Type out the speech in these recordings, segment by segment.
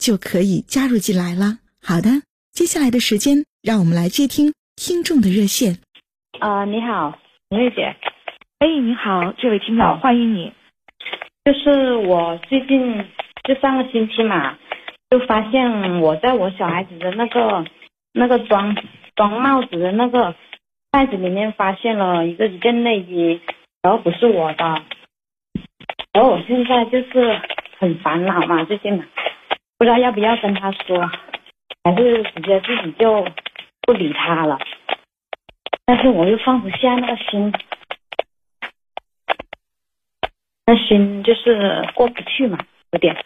就可以加入进来了。好的，接下来的时间，让我们来接听听众的热线。呃，你好，梅姐。哎，你好，这位听众，欢迎你。就是我最近就上个星期嘛，就发现我在我小孩子的那个那个装装帽子的那个。袋子里面发现了一个一件内衣，然后不是我的，然后我现在就是很烦恼嘛，最近不知道要不要跟他说，还是直接自己就不理他了。但是我又放不下那个心，那心就是过不去嘛，有点。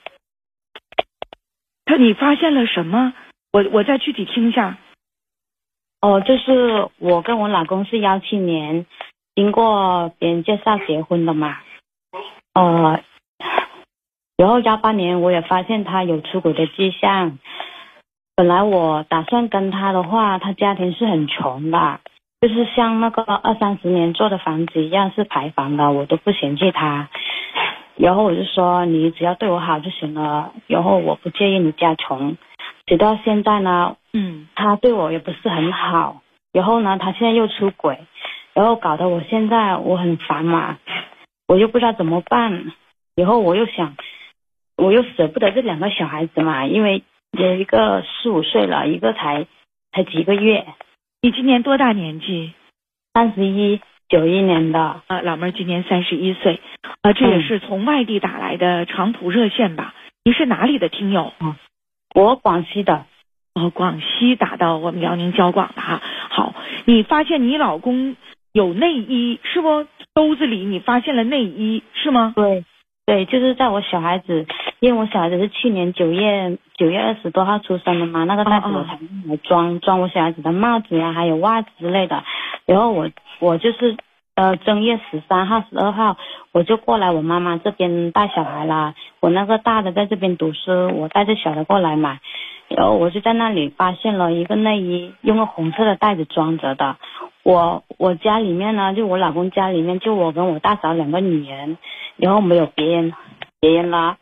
他你发现了什么？我我再具体听一下。哦，就是我跟我老公是幺七年，经过别人介绍结婚的嘛。呃，然后幺八年我也发现他有出轨的迹象。本来我打算跟他的话，他家庭是很穷的，就是像那个二三十年做的房子一样是排房的，我都不嫌弃他。然后我就说你只要对我好就行了，然后我不介意你家穷。直到现在呢。嗯，他对我也不是很好，然后呢，他现在又出轨，然后搞得我现在我很烦嘛，我又不知道怎么办，以后我又想，我又舍不得这两个小孩子嘛，因为有一个四五岁了，一个才才几个月。你今年多大年纪？三十一，九一年的。啊，老妹儿今年三十一岁，啊，这也是从外地打来的长途热线吧？你是哪里的听友？啊，我广西的。哦，广西打到我们辽宁交广的哈。好，你发现你老公有内衣是不？兜子里你发现了内衣是吗？对，对，就是在我小孩子，因为我小孩子是去年九月九月二十多号出生的嘛，那个袋子我才来装装我小孩子的帽子呀，还有袜子之类的。然后我我就是呃正月十三号、十二号我就过来我妈妈这边带小孩啦。我那个大的在这边读书，我带着小的过来买。然后我就在那里发现了一个内衣，用个红色的袋子装着的。我我家里面呢，就我老公家里面，就我跟我大嫂两个女人，然后没有别人，别人了。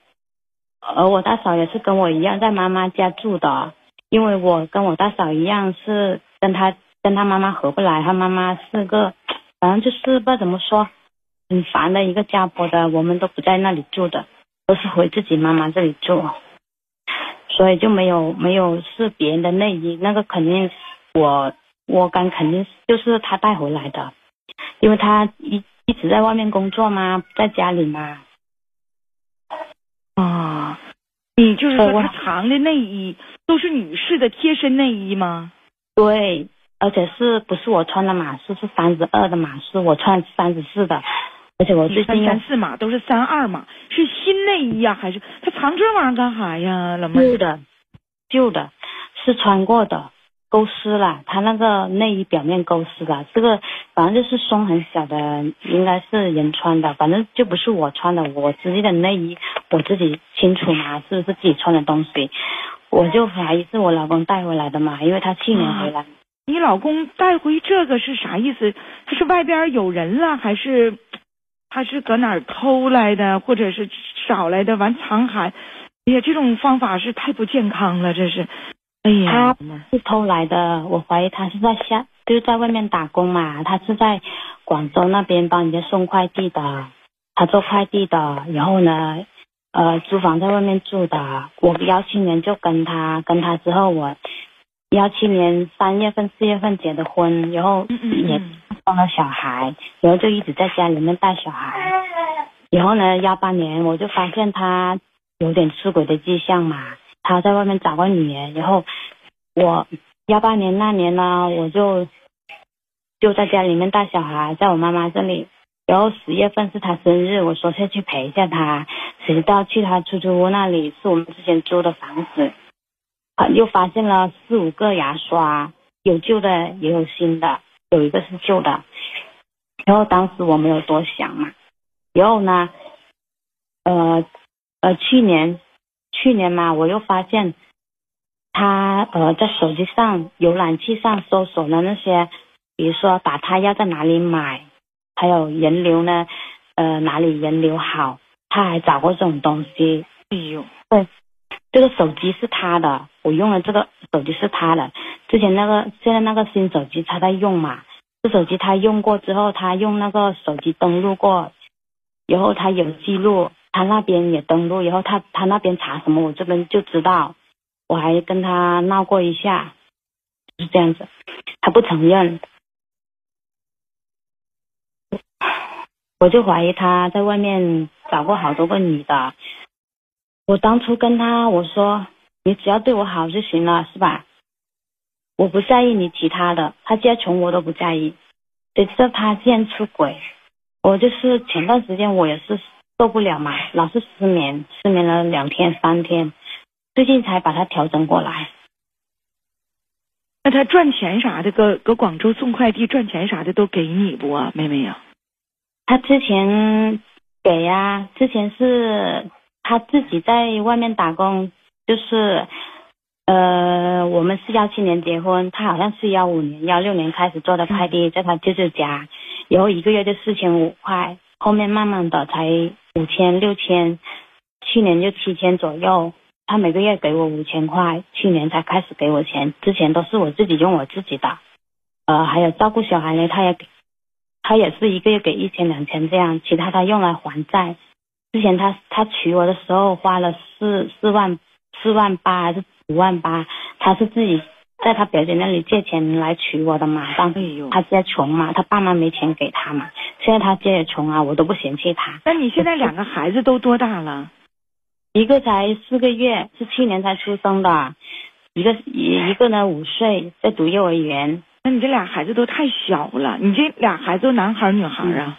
而我大嫂也是跟我一样在妈妈家住的，因为我跟我大嫂一样是跟她跟她妈妈合不来，她妈妈是个，反正就是不知道怎么说，很烦的一个家婆的，我们都不在那里住的，都是回自己妈妈这里住。所以就没有没有是别人的内衣，那个肯定我我敢肯定就是她带回来的，因为她一一直在外面工作嘛，在家里嘛。啊，你就是说他藏的内衣都是女士的贴身内衣吗？对，而且是不是我穿的码数是三十二的码数，我穿三十四的。而且我最近三四码都是三二码，是新内衣呀，还是他藏这玩意儿干啥呀？老妹儿，旧的，旧的，是穿过的，勾丝了。他那个内衣表面勾丝了，这个反正就是松很小的，应该是人穿的，反正就不是我穿的。我自己的内衣我自己清楚嘛，是不是自己穿的东西？我就怀疑是我老公带回来的嘛，因为他去年回来。你老公带回这个是啥意思？他是外边有人了，还是？他是搁哪偷来的，或者是找来的？完藏海，哎呀，这种方法是太不健康了，这是。哎呀，他是偷来的，我怀疑他是在下，就是在外面打工嘛。他是在广州那边帮人家送快递的，他做快递的。然后呢，呃租房在外面住的。我幺七年就跟他，跟他之后我幺七年三月份、四月份结的婚，然后也嗯生了小孩，然后就一直在家里面带小孩。然后呢，幺八年我就发现他有点出轨的迹象嘛，他在外面找个女人，然后我幺八年那年呢，我就就在家里面带小孩，在我妈妈这里。然后十月份是他生日，我说下去陪一下他，谁知道去他出租屋那里是我们之前租的房子，又发现了四五个牙刷，有旧的也有新的，有一个是旧的。然后当时我没有多想嘛，然后呢，呃呃，去年去年嘛，我又发现他呃在手机上浏览器上搜索的那些，比如说打胎要在哪里买，还有人流呢，呃哪里人流好，他还找过这种东西。哎呦，这个手机是他的，我用了这个手机是他的。之前那个现在那个新手机他在用嘛，这手机他用过之后，他用那个手机登录过，然后他有记录，他那边也登录，然后他他那边查什么，我这边就知道。我还跟他闹过一下，就是这样子，他不承认，我就怀疑他在外面找过好多个女的。我当初跟他我说，你只要对我好就行了，是吧？我不在意你其他的，他既然穷我都不在意。谁知道他竟然出轨，我就是前段时间我也是受不了嘛，老是失眠，失眠了两天三天，最近才把它调整过来。那他赚钱啥的，搁搁广州送快递赚钱啥的都给你不啊，妹妹呀、他之前给呀、之前是他自己在外面打工，就是呃，我们是幺七年结婚，他好像是幺五年、幺六年开始做的快递，在他舅舅家，然后一个月就四千五块，后面慢慢的才五千、六千，去年就七千左右。他每个月给我五千块，去年才开始给我钱，之前都是我自己用我自己的。呃，还有照顾小孩呢，他也给他也是一个月给一千两千这样，其他他用来还债。之前他他娶我的时候花了四四万四万八还是五万八，他是自己在他表姐那里借钱来娶我的嘛。当时他家穷嘛，他爸妈没钱给他嘛。现在他家也穷啊，我都不嫌弃他。那你现在两个孩子都多大了？一个才四个月，是去年才出生的，一个一一个呢五岁，在读幼儿园。那你这俩孩子都太小了，你这俩孩子都男孩女孩儿啊？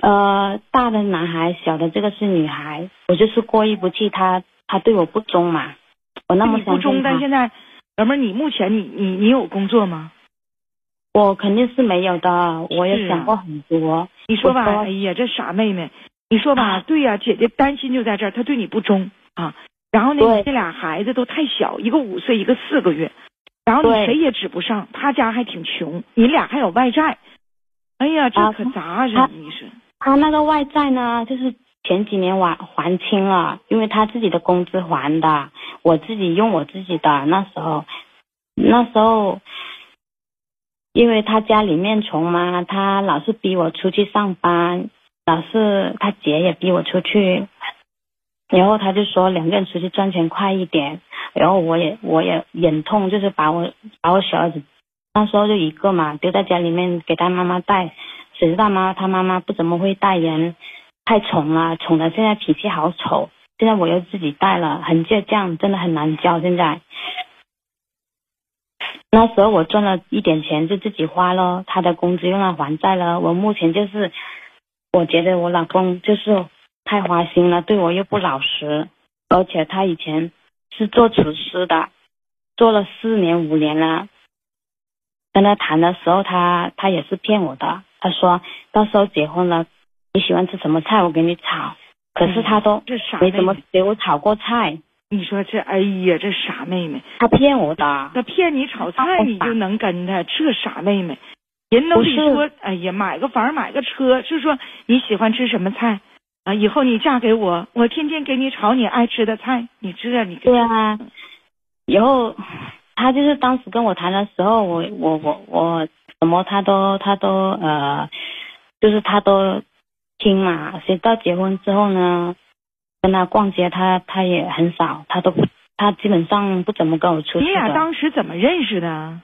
呃，大的男孩，小的这个是女孩。我就是过意不去，他他对我不忠嘛。我那么你不忠，但现在，老妹儿，你目前你你你有工作吗？我肯定是没有的。我也想过很多。你说吧，哎呀，这傻妹妹，你说吧，啊对呀、姐姐担心就在这儿，她对你不忠啊。然后呢，你这俩孩子都太小，一个五岁，一个四个月，然后你谁也指不上，他家还挺穷，你俩还有外债，哎呀，这啊可咋整？他你说，他那个外债呢，就是前几年还还清了，因为他自己的工资还的，我自己用我自己的。那时候，那时候，因为他家里面穷嘛，他老是逼我出去上班，老是他姐也逼我出去，然后他就说两个人出去赚钱快一点，然后我也我也忍痛，就是把我把我小儿子那时候就一个嘛，丢在家里面给他妈妈带。谁知道吗？他妈妈不怎么会带人，太宠了，宠的现在脾气好丑。现在我又自己带了，很倔强，真的很难教。现在那时候我赚了一点钱就自己花了，他的工资用来还债了。我目前就是，我觉得我老公就是太花心了，对我又不老实，而且他以前是做厨师的，做了四年五年了。跟他谈的时候，他他也是骗我的。他说到时候结婚了，你喜欢吃什么菜，我给你炒。可是他都没怎么给我炒过菜，你说这，哎呀，这傻妹妹，他骗我的。他骗你炒菜，你就能跟他，这傻妹妹，人都得说，哎呀，买个房买个车，就说你喜欢吃什么菜啊？以后你嫁给我，我天天给你炒你爱吃的菜，你知道你对啊，以后他就是当时跟我谈的时候，我我我我什么他都他都呃，就是他都听嘛。谁到结婚之后呢，跟他逛街，他他也很少，他都不，他基本上不怎么跟我出去的。你俩当时怎么认识的？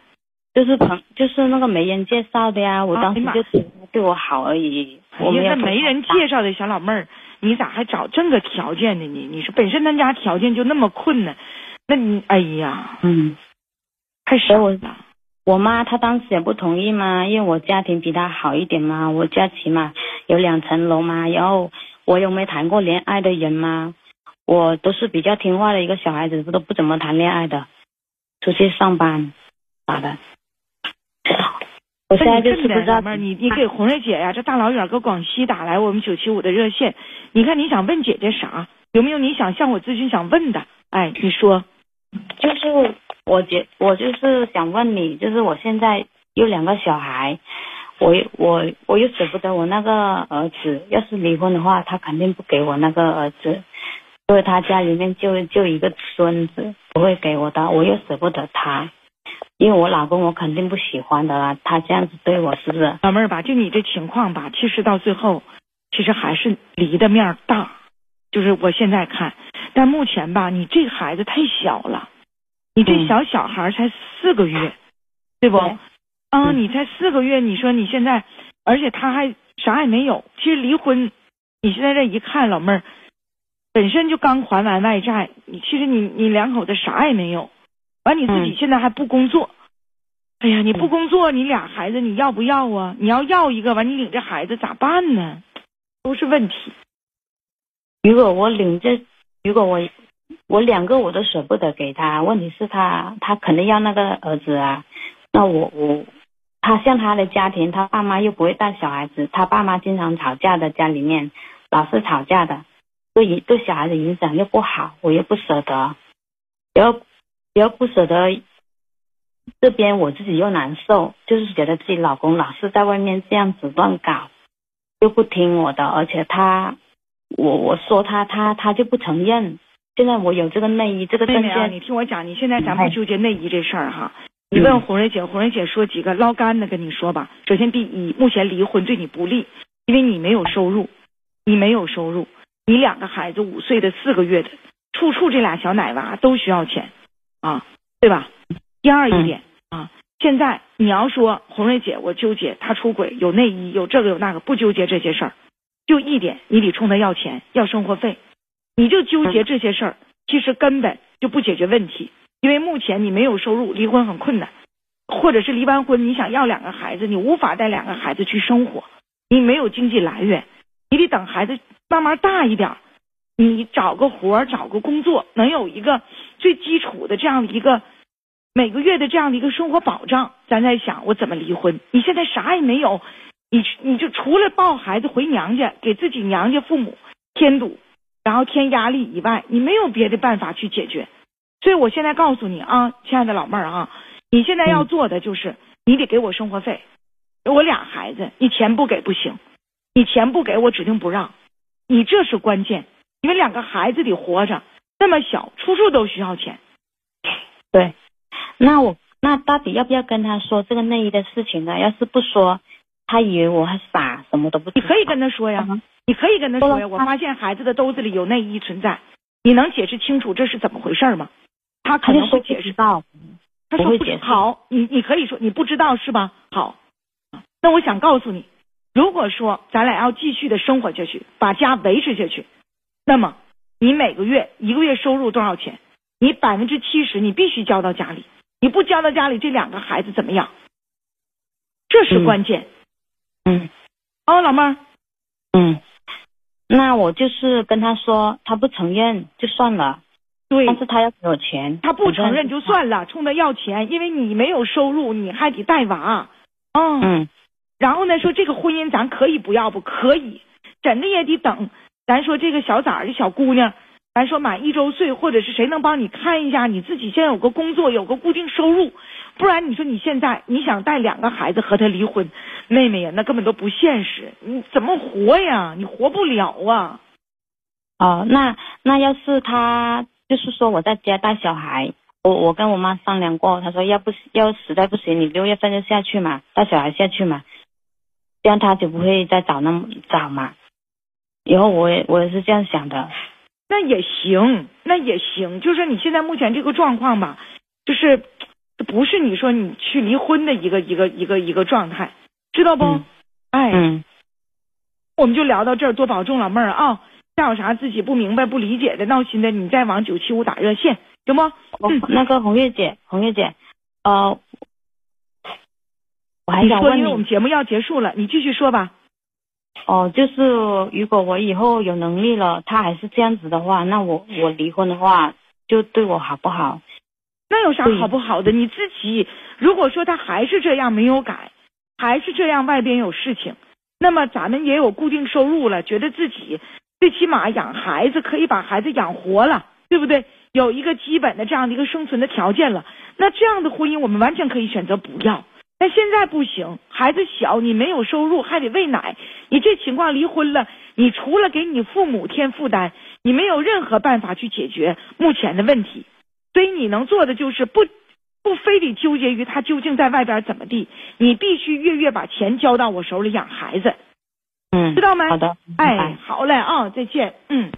就是朋，就是那个媒人介绍的呀。我啊当时就觉得他对我好而已，我没哎呀，有那没人介绍的小老妹儿，你咋还找这个条件呢？你你说本身他家条件就那么困难，那你哎呀，嗯，太所以我傻了。我妈她当时也不同意嘛，因为我家庭比她好一点嘛，我家起码有两层楼嘛，然后我有没谈过恋爱的人吗，我都是比较听话的一个小孩子，都不怎么谈恋爱的，出去上班咋的。我现在就是不知道老妹儿，你你给红瑞姐呀，这大老远搁广西打来我们九七五的热线，你看你想问姐姐啥？有没有你想向我咨询想问的？哎，你说。就是我姐我就是想问你，就是我现在有两个小孩，我我我又舍不得我那个儿子，要是离婚的话，他肯定不给我那个儿子，因为他家里面就就一个孙子，不会给我的，我又舍不得他，因为我老公我肯定不喜欢的啦，他这样子对我是不是？老妹儿吧，就你这情况吧，其实到最后，其实还是离的面儿大。就是我现在看，但目前吧，你这孩子太小了，你这嗯小小孩儿才四个月，对不？对你才四个月，你说你现在，而且他还啥也没有。其实离婚，你现在这一看，老妹儿本身就刚还完外债，你其实你你两口子啥也没有，完你自己嗯现在还不工作。哎呀，你不工作，你俩孩子你要不要啊？你要要一个，完你领这孩子咋办呢？都是问题。如果我领这，如果我我两个我都舍不得给他，问题是他他肯定要那个儿子啊，那我我他像他的家庭，他爸妈又不会带小孩子，他爸妈经常吵架的，家里面老是吵架的，对对小孩子影响又不好，我又不舍得，然后然后不舍得，这边我自己又难受，就是觉得自己老公老是在外面这样子乱搞，又不听我的，而且他。我我说他他他就不承认。现在我有这个内衣，这个证件，你听我讲，你现在咱不哎纠结内衣这事儿哈。你问红瑞姐，红瑞姐说几个捞干的跟你说吧。首先，第一，目前离婚对你不利，因为你没有收入，你没有收入，你两个孩子五岁的、四个月的，处处这俩小奶娃都需要钱啊，对吧？第二一点、啊，现在你要说红瑞姐，我纠结他出轨有内衣有这个有那个，不纠结这些事儿，就一点，你得冲他要钱要生活费，你就纠结这些事儿，其实根本就不解决问题，因为目前你没有收入，离婚很困难，或者是离完婚你想要两个孩子，你无法带两个孩子去生活，你没有经济来源，你得等孩子慢慢大一点，你找个活儿，找个工作，能有一个最基础的这样的一个每个月的这样的一个生活保障，咱再想我怎么离婚？你现在啥也没有，你你就除了抱孩子回娘家，给自己娘家父母添堵，然后添压力以外，你没有别的办法去解决。所以我现在告诉你啊，亲爱的老妹儿啊，你现在要做的就是，你得给我生活费，我俩孩子，你钱不给不行，你钱不给我指定不让，你这是关键，因为两个孩子得活着，那么小，处处都需要钱。对。那我那到底要不要跟他说这个内衣的事情呢？要是不说，他以为我还傻，什么都不知道。你可以跟他说呀，嗯你可以跟他说呀。我发现孩子的兜子里有内衣存在，你能解释清楚这是怎么回事吗？他可他就说不能会解释。知道。他说不解释好，你你可以说你不知道是吧？好，那我想告诉你，如果说咱俩要继续的生活下去，把家维持下去，那么你每个月一个月收入多少钱？你百分之七十你必须交到家里，你不交到家里，这两个孩子怎么样？这是嗯关键。嗯哦，老妹儿，嗯。那我就是跟他说，他不承认就算了，对，但是他要给我钱。他不承认就算了，冲他要钱，因为你没有收入，你还得带娃。嗯，嗯然后呢，说这个婚姻咱可以不要不可以，怎的也得等。咱说这个小崽儿这小姑娘，咱说满一周岁，或者是谁能帮你看一下，你自己先有个工作，有个固定收入，不然你说你现在你想带两个孩子和他离婚，妹妹呀，那根本都不现实，你怎么活呀？你活不了啊！哦，那那要是他就是说我在家带小孩，我我跟我妈商量过，她说要不要实在不行，你六月份就下去嘛，带小孩下去嘛，这样他就不会再找那么早嘛。以后我也我也是这样想的，那也行，那也行。就是你现在目前这个状况吧，就是不是你说你去离婚的一个一个一个一个状态，知道不？嗯哎，嗯我们就聊到这儿，多保重，老妹儿啊。再有啥自己不明白、不理解的、闹心的，你再往九七五打热线，行不？我嗯那个红月姐，红月姐，呃，我还想问因为我们节目要结束了，你继续说吧。哦，就是如果我以后有能力了，他还是这样子的话，那我我离婚的话，就对我好不好？那有啥好不好的？你自己如果说他还是这样没有改，还是这样外边有事情，那么咱们也有固定收入了，觉得自己最起码养孩子可以把孩子养活了，对不对？有一个基本的这样的一个生存的条件了，那这样的婚姻我们完全可以选择不要。但现在不行，孩子小，你没有收入，还得喂奶，你这情况离婚了，你除了给你父母添负担，你没有任何办法去解决目前的问题。所以你能做的就是不不非得纠结于他究竟在外边怎么地，你必须月月把钱交到我手里养孩子，嗯知，道吗？好的，哎，好嘞啊，再见，嗯。